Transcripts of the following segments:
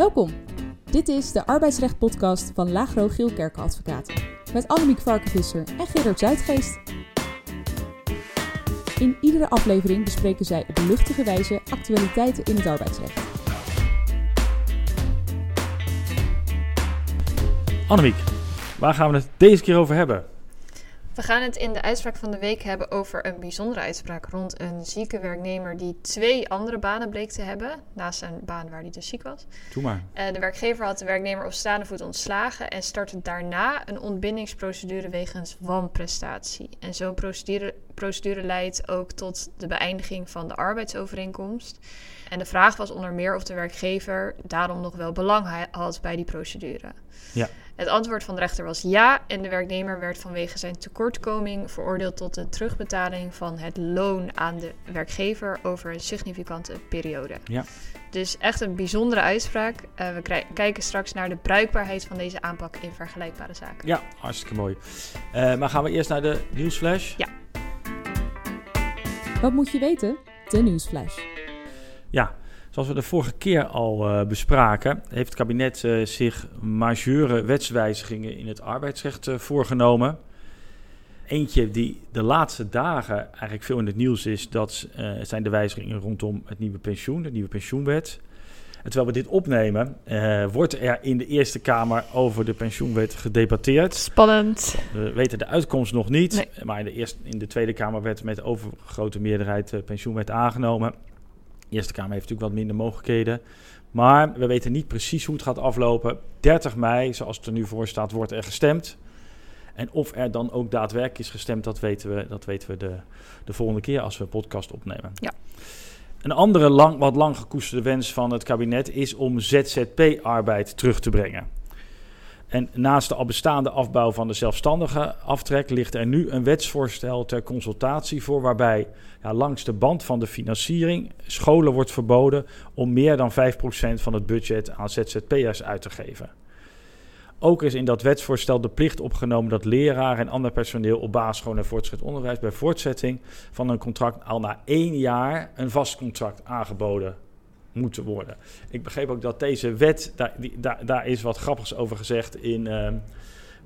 Welkom. Dit is de arbeidsrecht-podcast van Lagro Geelkerken Advocaten. Met Annemiek Varkenvisser en Gerard Zuidgeest. In iedere aflevering bespreken zij op luchtige wijze actualiteiten in het arbeidsrecht. Annemiek, waar gaan we het deze keer over hebben? We gaan het in de uitspraak van de week hebben over een bijzondere uitspraak rond een zieke werknemer die twee andere banen bleek te hebben, naast zijn baan waar hij dus ziek was. Doe maar. Uh, de werkgever had de werknemer op staande voet ontslagen en startte daarna een ontbindingsprocedure wegens wanprestatie. En zo'n procedure, procedure leidt ook tot de beëindiging van de arbeidsovereenkomst. En de vraag was onder meer of de werkgever daarom nog wel belang had bij die procedure. Ja. Het antwoord van de rechter was ja en de werknemer werd vanwege zijn tekortkoming veroordeeld tot de terugbetaling van het loon aan de werkgever over een significante periode. Ja. Dus echt een bijzondere uitspraak. Uh, we kijken straks naar de bruikbaarheid van deze aanpak in vergelijkbare zaken. Ja, hartstikke mooi. Uh, maar gaan we eerst naar de nieuwsflash? Ja. Wat moet je weten? De nieuwsflash. Ja, Zoals we de vorige keer al uh, bespraken, heeft het kabinet uh, zich majeure wetswijzigingen in het arbeidsrecht uh, voorgenomen. Eentje die de laatste dagen eigenlijk veel in het nieuws is, dat zijn de wijzigingen rondom het nieuwe pensioen, de nieuwe pensioenwet. En terwijl we dit opnemen, wordt er in de Eerste Kamer over de pensioenwet gedebatteerd. Spannend. We weten de uitkomst nog niet, nee. maar in de, eerste, in de Tweede Kamer werd met overgrote meerderheid de pensioenwet aangenomen. De Eerste Kamer heeft natuurlijk wat minder mogelijkheden. Maar we weten niet precies hoe het gaat aflopen. 30 mei, zoals het er nu voor staat, wordt er gestemd. En of er dan ook daadwerkelijk is gestemd, dat weten we, dat weten we de, de volgende keer als we een podcast opnemen. Ja. Een andere lang, wat lang gekoesterde wens van het kabinet is om ZZP-arbeid terug te brengen. En naast de al bestaande afbouw van de zelfstandige aftrek ligt er nu een wetsvoorstel ter consultatie voor, waarbij langs de band van de financiering scholen wordt verboden om meer dan 5% van het budget aan ZZP'ers uit te geven. Ook is in dat wetsvoorstel de plicht opgenomen dat leraren en ander personeel op basisschool en voortgezet onderwijs bij voortzetting van een contract al na één jaar een vast contract aangeboden moeten worden. Ik begreep ook dat deze wet, daar, die, daar, daar is wat grappigs over gezegd in, uh,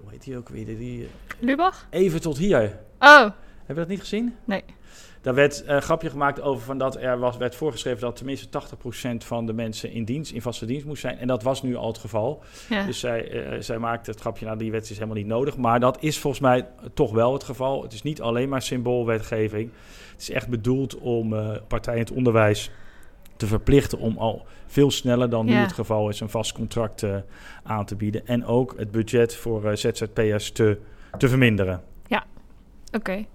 hoe heet die ook weer? Die, Lubach? Even tot hier. Oh. Heb je dat niet gezien? Nee. Daar werd een uh, grapje gemaakt over van dat er was, werd voorgeschreven dat tenminste 80% van de mensen in dienst, in vaste dienst moest zijn. En dat was nu al het geval. Ja. Dus zij, uh, zij maakte het grapje, nou die wet is helemaal niet nodig. Maar dat is volgens mij toch wel het geval. Het is niet alleen maar symboolwetgeving. Het is echt bedoeld om uh, partijen in het onderwijs te verplichten om al veel sneller dan nu Ja. het geval is een vast contract uh, aan te bieden. En ook het budget voor uh, ZZP'ers te, te verminderen. Oké. Okay.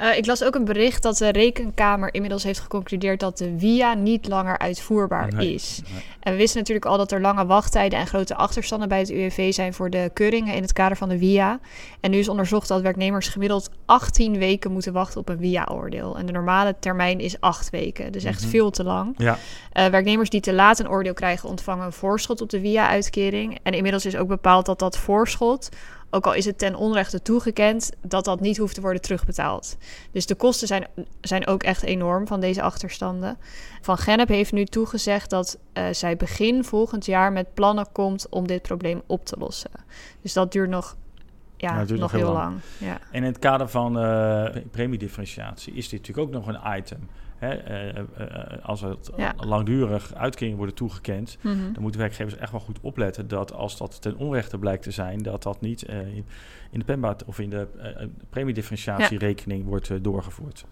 Uh, ik las ook een bericht dat de Rekenkamer inmiddels heeft geconcludeerd dat de VIA niet langer uitvoerbaar Nee, is. nee. En we wisten natuurlijk al dat er lange wachttijden en grote achterstanden bij het UWV zijn voor de keuringen in het kader van de VIA. En nu is onderzocht dat werknemers gemiddeld 18 weken moeten wachten op een VIA-oordeel. En de normale termijn is 8 weken, dus echt Mhm. veel te lang. Ja, Uh, werknemers die te laat een oordeel krijgen ontvangen een voorschot op de VIA-uitkering. En inmiddels is ook bepaald dat dat voorschot, ook al is het ten onrechte toegekend, dat dat niet hoeft te worden terugbetaald. Dus de kosten zijn, zijn ook echt enorm van deze achterstanden. Van Gennep heeft nu toegezegd dat uh, zij begin volgend jaar met plannen komt om dit probleem op te lossen. Dus dat duurt nog, ja, Ja, duurt nog nog heel heel lang. lang. Ja. En in het kader van uh, premiedifferentiatie is dit natuurlijk ook nog een item. Hè? Uh, uh, als het Ja. langdurig uitkeringen worden toegekend, Mhm. dan moeten werkgevers echt wel goed opletten dat als dat ten onrechte blijkt te zijn, dat dat niet uh, in, de penbaat of in de uh, premiedifferentiatierekening wordt uh, doorgevoerd.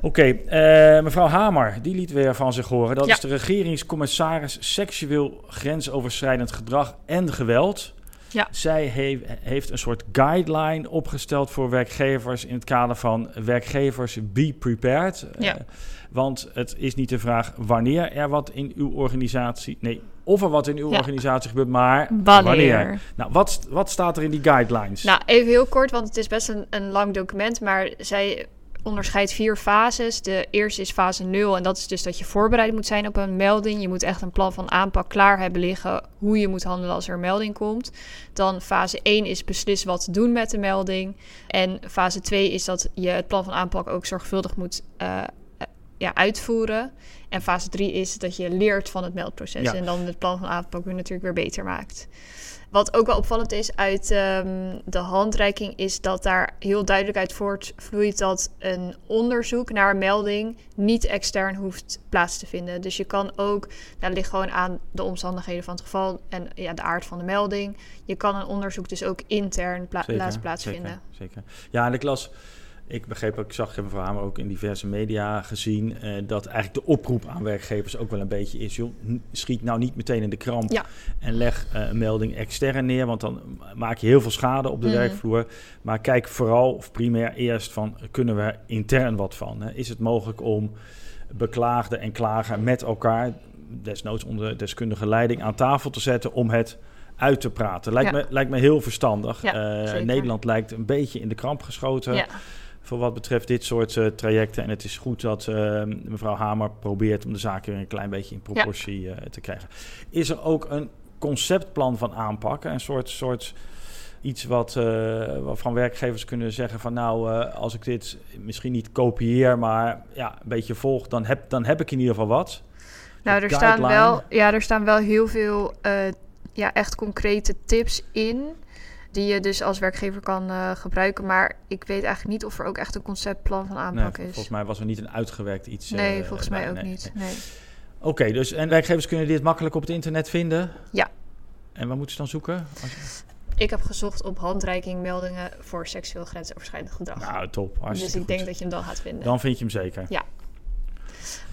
Oké, okay, mevrouw Hamer, die liet weer van zich horen. Dat Ja. is de regeringscommissaris seksueel grensoverschrijdend gedrag en geweld. Ja. Zij heeft, heeft een soort guideline opgesteld voor werkgevers in het kader van werkgevers be prepared. Ja. Uh, want het is niet de vraag wanneer er wat in uw organisatie, nee, of er wat in uw Ja. organisatie gebeurt, maar Wanneer? Nou, wat, wat staat er in die guidelines? Nou, even heel kort, want het is best een, een lang document, maar zij onderscheidt vier fases. De eerste is fase 0 en dat is dus dat je voorbereid moet zijn op een melding. Je moet echt een plan van aanpak klaar hebben liggen hoe je moet handelen als er een melding komt. Dan fase 1 is beslissen wat te doen met de melding. En fase 2 is dat je het plan van aanpak ook zorgvuldig moet uh, ja, uitvoeren. En fase 3 is dat je leert van het meldproces. En dan het plan van aanpak weer natuurlijk weer beter maakt. Wat ook wel opvallend is uit ehm, de handreiking, is dat daar heel duidelijk uit voortvloeit dat een onderzoek naar een melding niet extern hoeft plaats te vinden. Dus je kan ook, dat ligt gewoon aan de omstandigheden van het geval en ja, de aard van de melding. Je kan een onderzoek dus ook intern pla laten plaatsvinden. Zeker, zeker. Ja, en ik las ik begreep ook, ik zag hem van ook in diverse media gezien, uh, dat eigenlijk de oproep aan werkgevers ook wel een beetje is, joh, schiet nou niet meteen in de kramp en leg uh, een melding extern neer, want dan maak je heel veel schade op de mhm. werkvloer. Maar kijk vooral of primair eerst van, kunnen we intern wat van? Hè? Is het mogelijk om beklaagden en klager met elkaar, desnoods onder deskundige leiding, aan tafel te zetten om het uit te praten. Lijkt, me, lijkt me heel verstandig. Ja, uh, Nederland lijkt een beetje in de kramp geschoten. Ja voor wat betreft dit soort uh, trajecten. En het is goed dat uh, mevrouw Hamer probeert om de zaken weer een klein beetje in proportie ja. uh, te krijgen. Is er ook een conceptplan van aanpakken? Een soort, soort iets wat waarvan werkgevers kunnen zeggen van nou, als ik dit misschien niet kopieer, maar ja, een beetje volg, dan heb, dan heb ik in ieder geval wat. Nou, er staan, wel, ja, er staan wel heel veel ja, echt concrete tips in die je dus als werkgever kan uh, gebruiken. Maar ik weet eigenlijk niet of er ook echt een conceptplan van aanpak nee, is. Volgens mij was er niet een uitgewerkt iets. Nee, uh, volgens mij ook niet. Nee. Oké, dus en werkgevers kunnen dit makkelijk op het internet vinden? Ja. En waar moeten ze dan zoeken? Ik heb gezocht op handreiking meldingen voor seksueel grensoverschrijdend gedrag. Nou, top. Dus ik goed. denk dat je hem dan gaat vinden. Dan vind je hem zeker. Ja.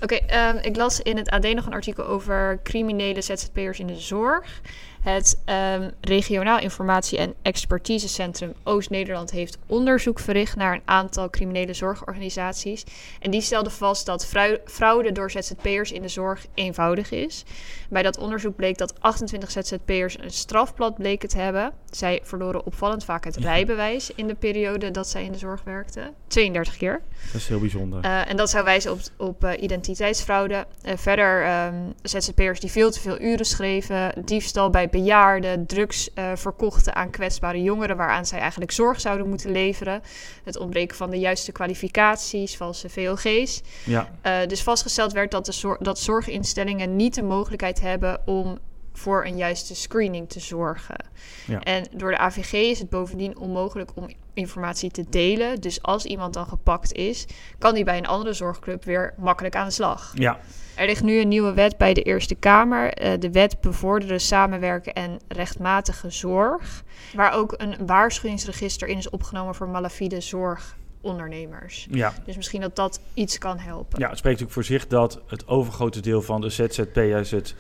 Oké, okay, um, ik las in het AD nog een artikel over criminele ZZP'ers in de zorg. Het um, Regionaal Informatie- en Expertisecentrum Oost-Nederland heeft onderzoek verricht naar een aantal criminele zorgorganisaties. En die stelde vast dat fraude door ZZP'ers in de zorg eenvoudig is. Bij dat onderzoek bleek dat 28 ZZP'ers een strafblad bleken te hebben. Zij verloren opvallend vaak het rijbewijs in de periode dat zij in de zorg werkten. 32 keer. Dat is heel bijzonder. Uh, en dat zou wijzen op, op uh, identiteitsfraude. Uh, verder um, ZZP'ers die veel te veel uren schreven, diefstal bij bejaarden, drugs uh, verkochten aan kwetsbare jongeren waaraan zij eigenlijk zorg zouden moeten leveren. Het ontbreken van de juiste kwalificaties, valse VOG's. Ja. Uh, dus vastgesteld werd dat, de zor dat zorginstellingen niet de mogelijkheid hebben om voor een juiste screening te zorgen. Ja. En door de AVG is het bovendien onmogelijk om informatie te delen. Dus als iemand dan gepakt is, kan die bij een andere zorgclub weer makkelijk aan de slag. Ja. Er ligt nu een nieuwe wet bij de Eerste Kamer. Uh, de wet bevorderen samenwerken en rechtmatige zorg. Waar ook een waarschuwingsregister in is opgenomen voor malafide zorgondernemers. Ja. Dus misschien dat dat iets kan helpen. Ja, het spreekt natuurlijk voor zich dat het overgrote deel van de ZZP'ers het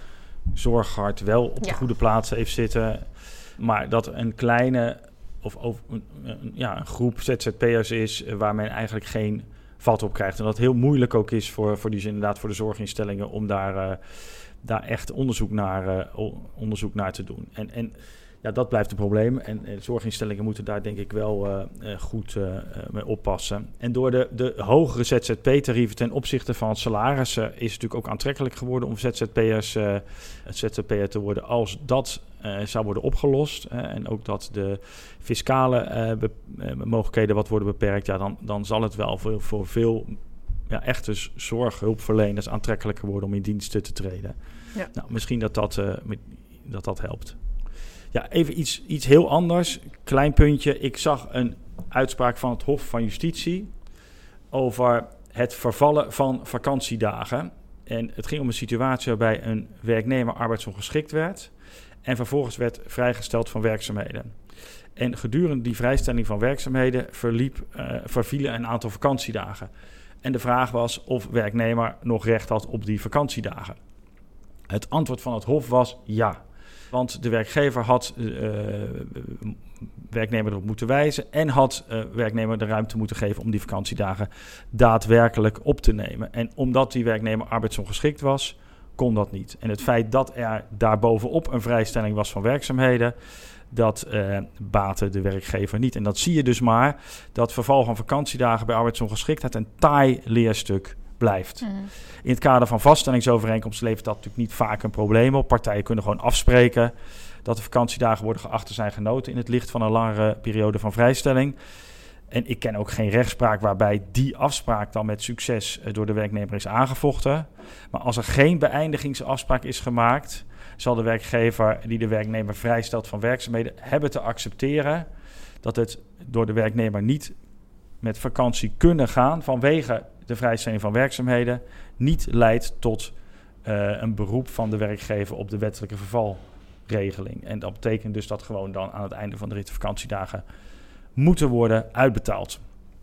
zorghart wel op de goede plaatsen heeft zitten. Maar dat een kleine of een, ja, een groep ZZP'ers is waar men eigenlijk geen vat op krijgt. En dat heel moeilijk ook is voor, voor, die, inderdaad voor de zorginstellingen om daar, uh, daar echt onderzoek naar, uh, onderzoek naar te doen. En, en ja, dat blijft een probleem. En, en zorginstellingen moeten daar denk ik wel uh, goed mee oppassen. En door de, de hogere ZZP-tarieven ten opzichte van het salaris is het natuurlijk ook aantrekkelijk geworden om ZZP'ers ZZP'er te worden als dat zou worden opgelost. en ook dat de fiscale mogelijkheden wat worden beperkt. Ja, dan, dan zal het wel voor, voor veel ja, echte zorghulpverleners aantrekkelijker worden om in diensten te treden. Ja. Nou, misschien dat dat, dat, dat helpt. Ja, even iets, iets heel anders. Klein puntje. Ik zag een uitspraak van het Hof van Justitie over het vervallen van vakantiedagen. En het ging om een situatie waarbij een werknemer arbeidsongeschikt werd en vervolgens werd vrijgesteld van werkzaamheden. En gedurende die vrijstelling van werkzaamheden verliep, uh, vervielen een aantal vakantiedagen. En de vraag was of werknemer nog recht had op die vakantiedagen. Het antwoord van het Hof was ja. Want de werkgever had uh, werknemer erop moeten wijzen en had uh, werknemer de ruimte moeten geven om die vakantiedagen daadwerkelijk op te nemen. En omdat die werknemer arbeidsongeschikt was, kon dat niet. En het feit dat er daarbovenop een vrijstelling was van werkzaamheden, dat uh, baatte de werkgever niet. En dat zie je dus maar, dat verval van vakantiedagen bij arbeidsongeschiktheid een taai leerstuk blijft. Mhm. In het kader van vaststellingsovereenkomsten levert dat natuurlijk niet vaak een probleem op. Partijen kunnen gewoon afspreken dat de vakantiedagen worden geacht te zijn genoten in het licht van een langere periode van vrijstelling. En ik ken ook geen rechtspraak waarbij die afspraak dan met succes eh, door de werknemer is aangevochten. Maar als er geen beëindigingsafspraak is gemaakt, zal de werkgever die de werknemer vrijstelt van werkzaamheden hebben te accepteren dat het door de werknemer niet met vakantie kunnen gaan vanwege de vrijstelling van werkzaamheden niet leidt tot uh, een beroep van de werkgever op de wettelijke vervalregeling. En dat betekent dus dat gewoon dan aan het einde van de rit vakantiedagen moeten worden uitbetaald.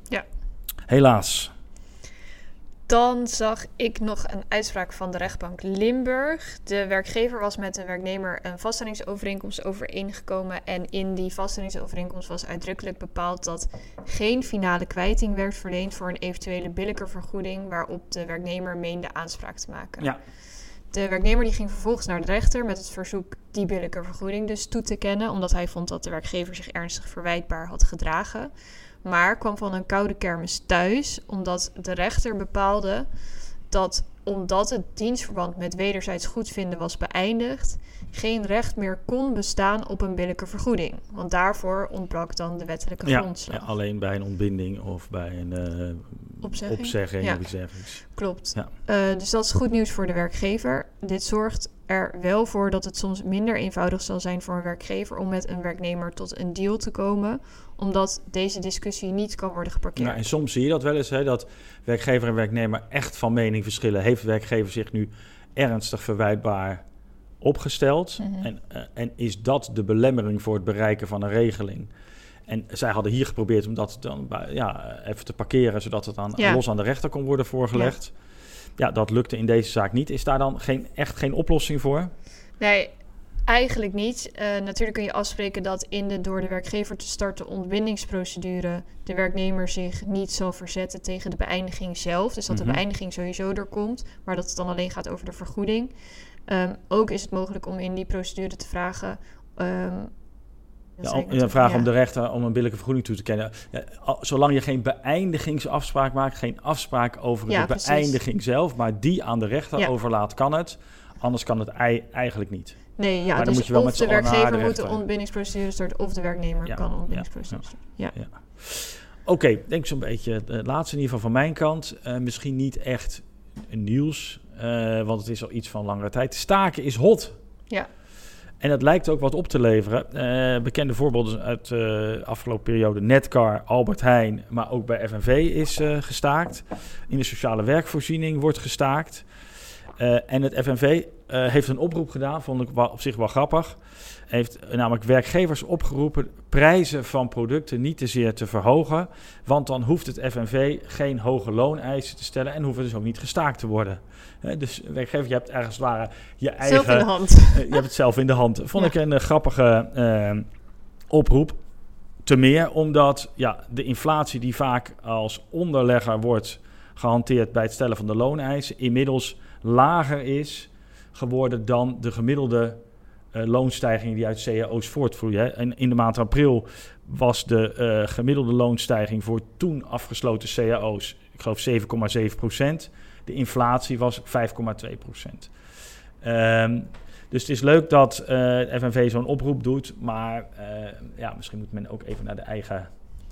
Ja. Helaas. Dan zag ik nog een uitspraak van de rechtbank Limburg. De werkgever was met de werknemer een vaststellingsovereenkomst overeengekomen. En in die vaststellingsovereenkomst was uitdrukkelijk bepaald dat geen finale kwijting werd verleend voor een eventuele billijke vergoeding waarop de werknemer meende aanspraak te maken. Ja. De werknemer die ging vervolgens naar de rechter met het verzoek die billijke vergoeding dus toe te kennen, omdat hij vond dat de werkgever zich ernstig verwijtbaar had gedragen maar kwam van een koude kermis thuis, omdat de rechter bepaalde dat omdat het dienstverband met wederzijds goedvinden was beëindigd, geen recht meer kon bestaan op een billijke vergoeding. Want daarvoor ontbrak dan de wettelijke grondslag. Ja, alleen bij een ontbinding of bij een uh, opzegging, opzegging ja. of iets. Klopt. Ja. Uh, dus dat is goed nieuws voor de werkgever. Dit zorgt er wel voor dat het soms minder eenvoudig zal zijn voor een werkgever om met een werknemer tot een deal te komen, omdat deze discussie niet kan worden geparkeerd. Nou, en soms zie je dat wel eens, hè, dat werkgever en werknemer echt van mening verschillen. Heeft de werkgever zich nu ernstig verwijtbaar opgesteld? Mhm. en, uh, en is dat de belemmering voor het bereiken van een regeling? En zij hadden hier geprobeerd om dat dan ja, even te parkeren, zodat het dan los aan de rechter kon worden voorgelegd. Ja. Ja. dat lukte in deze zaak niet. Is daar dan geen, echt geen oplossing voor? Nee, Eigenlijk niet. Uh, natuurlijk kun je afspreken dat in de door de werkgever te starten ontbindingsprocedure de werknemer zich niet zal verzetten tegen de beëindiging zelf. Dus dat de mhm. beëindiging sowieso er komt, maar dat het dan alleen gaat over de vergoeding. Um, ook is het mogelijk om in die procedure te vragen. Um, ja, om, vraag om de rechter om een billijke vergoeding toe te kennen. Zolang je geen beëindigingsafspraak maakt, geen afspraak over de beëindiging zelf, maar die aan de rechter overlaat, kan het. Anders kan het eigenlijk niet. Nee, ja, maar dus moet je wel of de werkgever moet de ontbindingsprocedure starten... of de werknemer kan ontbindingsprocedure ja, ja. Oké, okay, denk zo'n beetje het laatste in ieder geval van mijn kant. Uh, misschien niet echt nieuws, uh, want het is al iets van langere tijd. Staken is hot. Ja. En het lijkt ook wat op te leveren. Uh, bekende voorbeelden uit de afgelopen periode. Netcar, Albert Heijn, maar ook bij FNV is gestaakt. In de sociale werkvoorziening wordt gestaakt. en het FNV heeft een oproep gedaan, vond ik op zich wel grappig. Heeft namelijk werkgevers opgeroepen prijzen van producten niet te zeer te verhogen. Want dan hoeft het FNV geen hoge looneisen te stellen en hoeven dus ook niet gestaakt te worden. Dus werkgever, je hebt ergens ware je eigen. Zelf in de hand. Uh, je hebt het zelf in de hand. Vond ik een grappige oproep. Te meer omdat ja, de inflatie die vaak als onderlegger wordt gehanteerd bij het stellen van de looneisen, inmiddels lager is geworden dan de gemiddelde uh, loonstijging die uit cao's voortvloeien. En in de maand april was de uh, gemiddelde loonstijging voor toen afgesloten cao's, ik geloof 7,7 procent. De inflatie was 5,2 procent. Um, dus het is leuk dat het FNV zo'n oproep doet, maar ja, misschien moet men ook even naar de eigen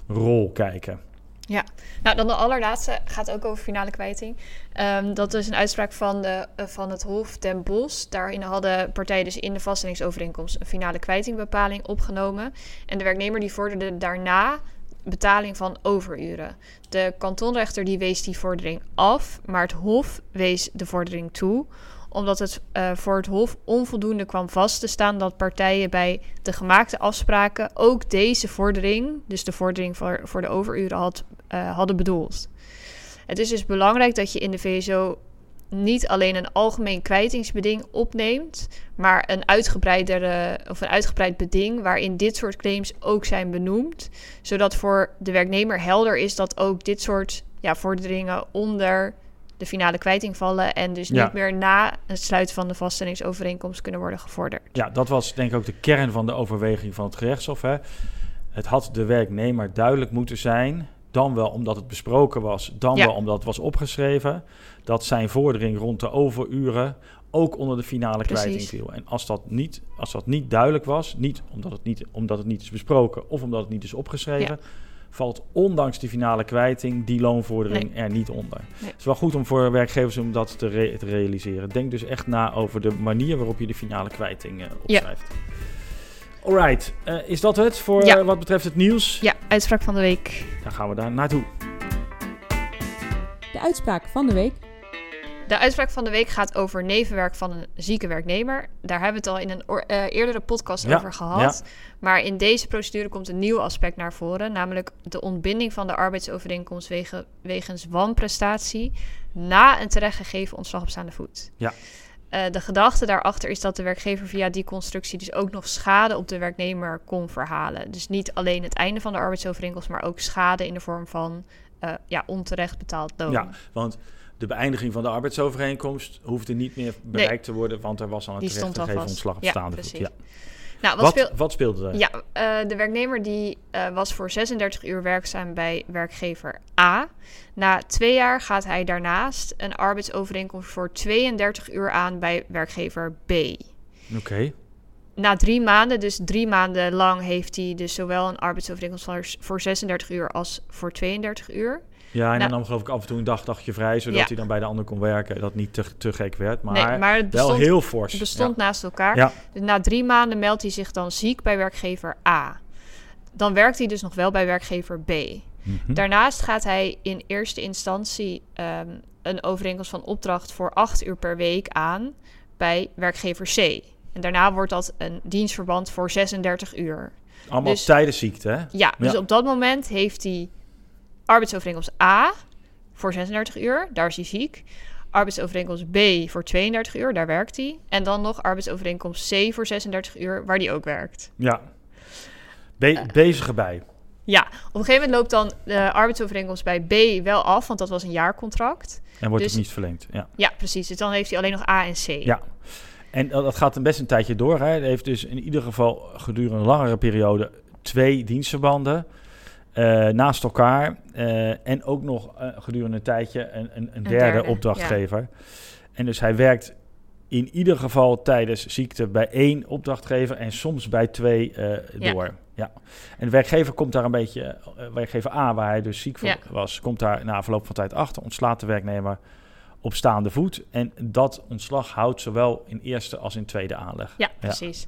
rol kijken. Ja, nou dan de allerlaatste gaat ook over finale kwijting. Um, dat is een uitspraak van, de, uh, van het Hof ten Bos. Daarin hadden partijen dus in de vaststellingsovereenkomst een finale kwijtingbepaling opgenomen. En de werknemer die vorderde daarna betaling van overuren. De kantonrechter die wees die vordering af, maar het Hof wees de vordering toe omdat het uh, voor het Hof onvoldoende kwam vast te staan dat partijen bij de gemaakte afspraken ook deze vordering, dus de vordering voor, voor de overuren, had, uh, hadden bedoeld. Het is dus belangrijk dat je in de VSO niet alleen een algemeen kwijtingsbeding opneemt, maar een uitgebreidere of een uitgebreid beding waarin dit soort claims ook zijn benoemd, zodat voor de werknemer helder is dat ook dit soort ja, vorderingen onder de finale kwijting vallen en dus niet meer na het sluiten van de vaststellingsovereenkomst kunnen worden gevorderd. Ja, dat was denk ik ook de kern van de overweging van het gerechtshof. Hè. Het had de werknemer duidelijk moeten zijn, dan wel omdat het besproken was, dan wel omdat het was opgeschreven, dat zijn vordering rond de overuren ook onder de finale kwijting viel. En als dat niet, als dat niet duidelijk was, niet omdat het niet, omdat het niet is besproken of omdat het niet is opgeschreven, valt ondanks die finale kwijting die loonvordering er niet onder. Nee. Het is wel goed om voor werkgevers om dat te, re- te realiseren. Denk dus echt na over de manier waarop je de finale kwijting eh, opschrijft. Alright, eh, is dat het voor Ja. eh, wat betreft het nieuws? Ja, uitspraak van de week. Dan gaan we daar naartoe. De uitspraak van de week. De uitspraak van de week gaat over nevenwerk van een zieke werknemer. Daar hebben we het al in een eh, eerdere podcast Ja, over gehad. Maar in deze procedure komt een nieuw aspect naar voren, namelijk de ontbinding van de arbeidsovereenkomst wegen, wegens wanprestatie na een terechtgegeven ontslag op staande voet. Ja. Eh, de gedachte daarachter is dat de werkgever via die constructie dus ook nog schade op de werknemer kon verhalen. Dus niet alleen het einde van de arbeidsovereenkomst, maar ook schade in de vorm van eh, ja, onterecht betaald loon. Ja, want de beëindiging van de arbeidsovereenkomst hoefde niet meer bereikt te worden, want er was al een terechtgegeven ontslag op Ja, staande voet. precies. Nou, wat, Wat, speel- wat speelde er? Ja, eh, de werknemer die eh, was voor 36 uur werkzaam bij werkgever A. Na twee jaar gaat hij daarnaast een arbeidsovereenkomst voor 32 uur aan bij werkgever B. Oké. Na drie maanden, dus drie maanden lang, heeft hij dus zowel een arbeidsovereenkomst voor 36 uur als voor 32 uur. Ja, en Nou- dan nam geloof ik af en toe een dag, dagje vrij, zodat Ja. hij dan bij de ander kon werken. Dat niet te, te gek werd, maar, nee, maar het wel bestond, heel fors. bestond naast elkaar. Ja. Dus na drie maanden meldt hij zich dan ziek bij werkgever A. Dan werkt hij dus nog wel bij werkgever B. Mhm. Daarnaast gaat hij in eerste instantie ehm, een overeenkomst van opdracht voor acht uur per week aan bij werkgever C. En daarna wordt dat een dienstverband voor 36 uur. Allemaal dus- tijdens ziekte, hè? Ja, dus Ja. op dat moment heeft hij arbeidsovereenkomst A voor 36 uur, daar is hij ziek. Arbeidsovereenkomst B voor 32 uur, daar werkt hij. En dan nog arbeidsovereenkomst C voor 36 uur, waar hij ook werkt. Ja. Be bezig erbij. Ja, op een gegeven moment loopt dan de arbeidsovereenkomst bij B wel af, want dat was een jaarcontract. En wordt Dus- het niet verlengd. Ja. Ja, precies. Dus dan heeft hij alleen nog A en C. Ja. En dat dat gaat een best een tijdje door. Hè. Hij heeft dus in ieder geval gedurende een langere periode twee dienstverbanden eh, naast elkaar. eh, en ook nog eh, gedurende een tijdje een, een, een derde, derde, opdrachtgever. En dus hij werkt in ieder geval tijdens ziekte bij één opdrachtgever en soms bij twee Ja. door. Ja. En de werkgever komt daar een beetje, werkgever A, waar hij dus ziek voor Ja. was, komt daar na verloop van tijd achter, ontslaat de werknemer op staande voet. En dat ontslag houdt zowel in eerste als in tweede aanleg. Ja, precies.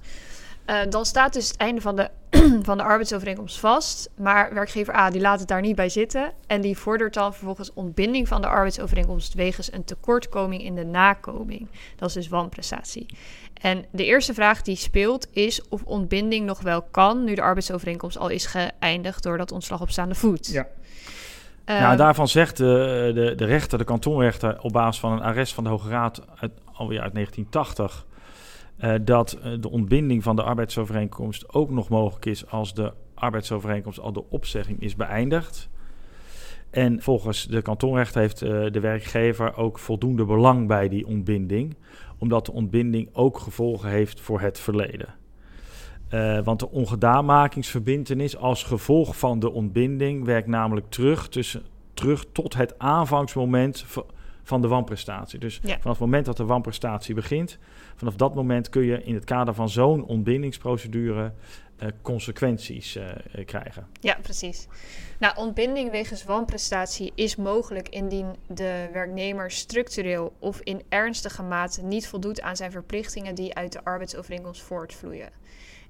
Eh, dan staat dus het einde van de, van de arbeidsovereenkomst vast. Maar werkgever A die laat het daar niet bij zitten. En die vordert dan vervolgens ontbinding van de arbeidsovereenkomst wegens een tekortkoming in de nakoming. Dat is dus wanprestatie. En de eerste vraag die speelt is of ontbinding nog wel kan nu de arbeidsovereenkomst al is geëindigd door dat ontslag op staande voet. Ja. Eh, nou, daarvan zegt de, de, de rechter, de kantonrechter, op basis van een arrest van de Hoge Raad uit, alweer uit 1980, eh, dat eh, de ontbinding van de arbeidsovereenkomst ook nog mogelijk is als de arbeidsovereenkomst al de opzegging is beëindigd. En volgens de kantonrechter heeft eh, de werkgever ook voldoende belang bij die ontbinding, omdat de ontbinding ook gevolgen heeft voor het verleden. Want de ongedaanmakingsverbintenis als gevolg van de ontbinding werkt namelijk terug, tussen, terug tot het aanvangsmoment van de wanprestatie. Dus Ja. vanaf het moment dat de wanprestatie begint, vanaf dat moment kun je in het kader van zo'n ontbindingsprocedure eh, consequenties eh, eh, krijgen. Ja, precies. Nou, ontbinding wegens wanprestatie is mogelijk indien de werknemer structureel of in ernstige mate niet voldoet aan zijn verplichtingen die uit de arbeidsovereenkomst voortvloeien.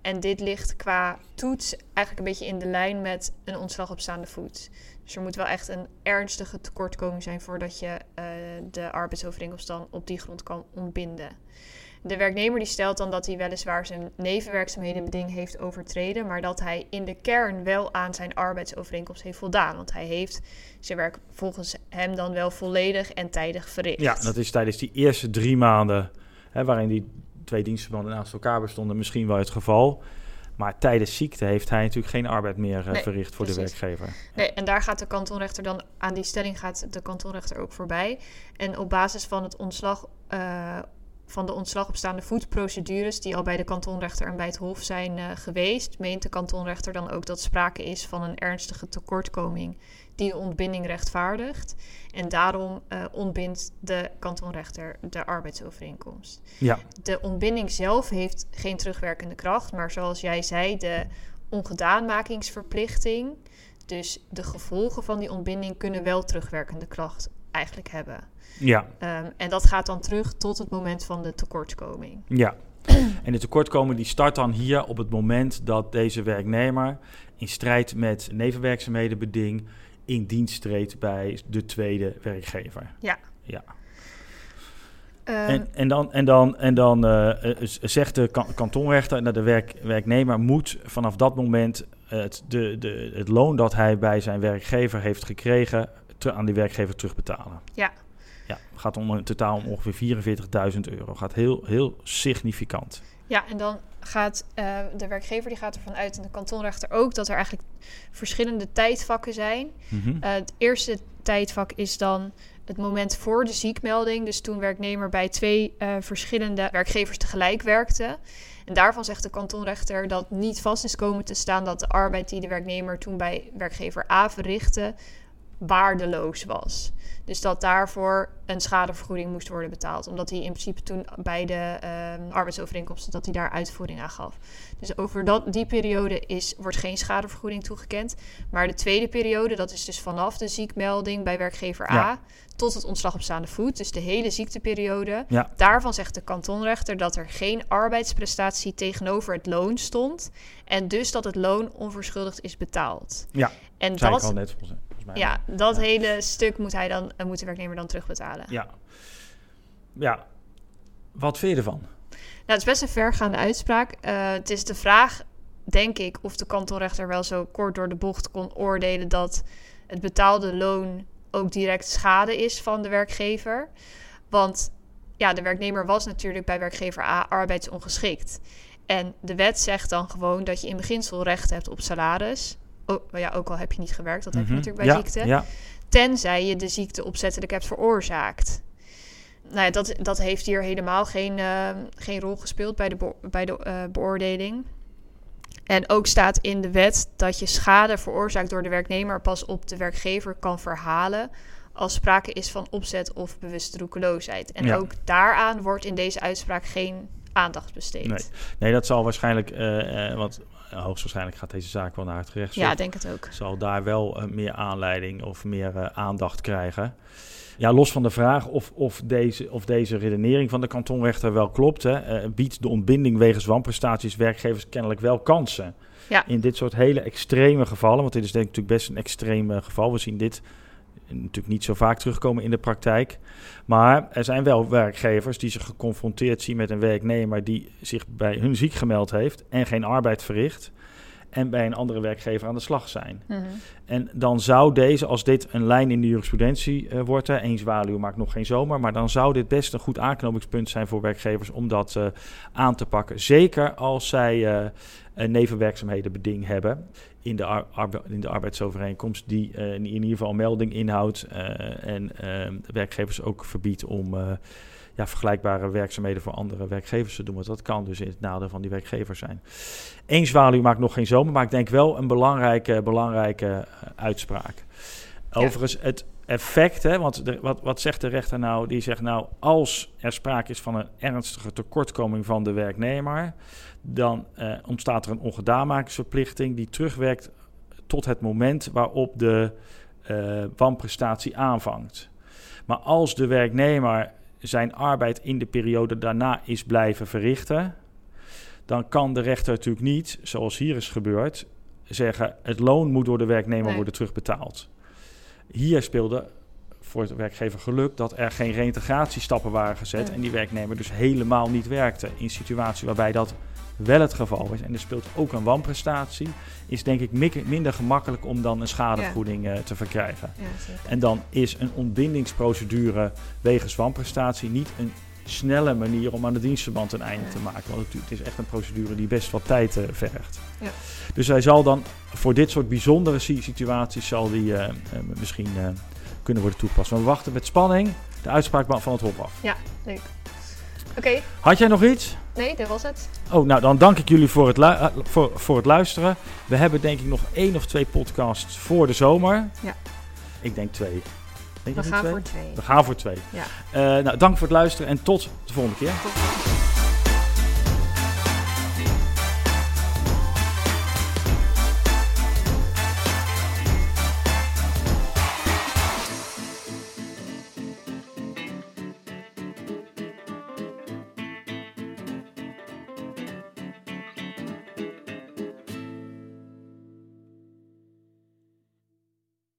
En dit ligt qua toets eigenlijk een beetje in de lijn met een ontslag op staande voet. Dus er moet wel echt een ernstige tekortkoming zijn voordat je eh, de arbeidsovereenkomst dan op die grond kan ontbinden. De werknemer die stelt dan dat hij weliswaar zijn nevenwerkzaamheden beding heeft overtreden, maar dat hij in de kern wel aan zijn arbeidsovereenkomst heeft voldaan. Want hij heeft zijn werk volgens hem dan wel volledig en tijdig verricht. Ja, dat is tijdens die eerste drie maanden, hè, waarin die twee dienstverbanden naast elkaar bestonden, misschien wel het geval. Maar tijdens ziekte heeft hij natuurlijk geen arbeid meer eh, Nee, verricht voor de werkgever. Nee, en daar gaat de kantonrechter dan aan die stelling gaat de kantonrechter ook voorbij. En op basis van het ontslag eh, van de ontslag op staande voetprocedures die al bij de kantonrechter en bij het Hof zijn eh, geweest, meent de kantonrechter dan ook dat sprake is van een ernstige tekortkoming die de ontbinding rechtvaardigt. En daarom eh, ontbindt de kantonrechter de arbeidsovereenkomst. Ja, De ontbinding zelf heeft geen terugwerkende kracht, maar zoals jij zei, de ongedaanmakingsverplichting, Dus de gevolgen van die ontbinding kunnen wel terugwerkende kracht eigenlijk hebben. Ja, Ehm, en dat gaat dan terug tot het moment van de tekortkoming. ja. En de tekortkoming die start dan hier op het moment dat deze werknemer in strijd met nevenwerkzaamheden beding in dienst treedt bij de tweede werkgever. Ja. Ja. Ehm, En, en dan, en dan, en dan eh, eh, zegt de kan- kantonrechter dat de werk, werknemer moet vanaf dat moment het, de, de, het loon dat hij bij zijn werkgever heeft gekregen ter- aan die werkgever terugbetalen. Ja. Ja, het gaat om een totaal om ongeveer 44.000 euro. Gaat heel, heel significant. Ja, en dan gaat eh, de werkgever die gaat ervan uit en de kantonrechter ook dat er eigenlijk verschillende tijdvakken zijn. Mhm. Eh, het eerste tijdvak is dan het moment voor de ziekmelding. Dus toen werknemer bij twee eh, verschillende werkgevers tegelijk werkte. En daarvan zegt de kantonrechter dat niet vast is komen te staan dat de arbeid die de werknemer toen bij werkgever A verrichtte waardeloos was. Dus dat daarvoor een schadevergoeding moest worden betaald. Omdat hij in principe toen bij de ehm, arbeidsovereenkomsten dat hij daar uitvoering aan gaf. Dus over dat, die periode is, wordt geen schadevergoeding toegekend. Maar de tweede periode, dat is dus vanaf de ziekmelding bij werkgever A Ja. tot het ontslag op staande voet. Dus de hele ziekteperiode. Ja. Daarvan zegt de kantonrechter dat er geen arbeidsprestatie tegenover het loon stond. En dus dat het loon onverschuldigd is betaald. Ja, En dat, ik al net volgens mij. ja, dat Ja. hele stuk moet, hij dan, eh, moet de werknemer dan terugbetalen. Ja. Ja. Wat vind je ervan? Nou, het is best een vergaande uitspraak. Eh, het is de vraag, denk ik, of de kantonrechter wel zo kort door de bocht kon oordelen dat het betaalde loon ook direct schade is van de werkgever. Want ja, de werknemer was natuurlijk bij werkgever A arbeidsongeschikt. En de wet zegt dan gewoon dat je in beginsel recht hebt op salaris. Oh, ja, ook al heb je niet gewerkt, dat heb je Mhm. natuurlijk bij ja, ziekte. Ja, Tenzij je de ziekte opzettelijk hebt veroorzaakt. Nou ja, dat, dat heeft hier helemaal geen, eh, geen rol gespeeld bij de, bij de eh, beoordeling. En ook staat in de wet dat je schade veroorzaakt door de werknemer pas op de werkgever kan verhalen als sprake is van opzet of bewuste roekeloosheid. En Ja. ook daaraan wordt in deze uitspraak geen aandacht besteed. Nee. nee, dat zal waarschijnlijk, eh, want hoogstwaarschijnlijk gaat deze zaak wel naar het gerechtshof. Ja, denk het ook. zal daar wel eh, meer aanleiding of meer eh, aandacht krijgen. Ja, los van de vraag of, of, deze, of deze redenering van de kantonrechter wel klopt, hè, eh, biedt de ontbinding wegens wanprestaties werkgevers kennelijk wel kansen. Ja. In dit soort hele extreme gevallen, want dit is denk ik natuurlijk best een extreem eh, geval. We zien dit natuurlijk niet zo vaak terugkomen in de praktijk. Maar er zijn wel werkgevers die zich geconfronteerd zien met een werknemer die zich bij hun ziek gemeld heeft en geen arbeid verricht. En bij een andere werkgever aan de slag zijn. Mhm. En dan zou deze, als dit een lijn in de jurisprudentie eh, wordt, hè, één zwaluw maakt nog geen zomer, maar dan zou dit best een goed aanknopingspunt zijn voor werkgevers om dat eh, aan te pakken. Zeker als zij eh, nevenwerkzaamheden beding hebben in de, arbe- in de arbeidsovereenkomst, die eh, in ieder geval melding inhoudt eh, en eh, werkgevers ook verbiedt om eh, ja, vergelijkbare werkzaamheden voor andere werkgevers te doen. Want dat kan dus in het nadeel van die werkgever zijn. Eén zwaluw maakt nog geen zomer, maar ik denk wel een belangrijke, belangrijke eh, uitspraak. Ja. Overigens, het effect, hè, want de, wat, wat zegt de rechter nou? Die zegt nou, als er sprake is van een ernstige tekortkoming van de werknemer, dan eh, ontstaat er een ongedamakingsverplichting die terugwerkt tot het moment waarop de eh wanprestatie aanvangt. Maar als de werknemer zijn arbeid in de periode daarna is blijven verrichten, dan kan de rechter natuurlijk niet, zoals hier is gebeurd, zeggen het loon moet door de werknemer Nee. worden terugbetaald. Hier speelde voor de werkgever geluk dat er geen reïntegratiestappen waren gezet Ja. en die werknemer dus helemaal niet werkte. In een situatie waarbij dat wel het geval is en er speelt ook een wanprestatie, is denk ik minder gemakkelijk om dan een schadevergoeding eh, te verkrijgen. Ja. En dan is een ontbindingsprocedure wegens wanprestatie niet een snelle manier om aan de dienstverband een einde te maken. Want het is echt een procedure die best wat tijd eh, vergt. Ja. Dus hij zal dan voor dit soort bijzondere si- situaties zal die eh, misschien kunnen worden toegepast. Maar we wachten met spanning de uitspraak van het Hof af. Ja, leuk. Oké, Had jij nog iets? nee, dat was het. Oh, nou dan dank ik jullie voor het, eh, voor, voor het luisteren. We hebben denk ik nog één of twee podcasts voor de zomer. Ja. Ik denk twee. Denk We gaan twee? voor twee. We gaan voor twee. Ja. Eh, nou, dank voor het luisteren en tot de volgende keer. Tot.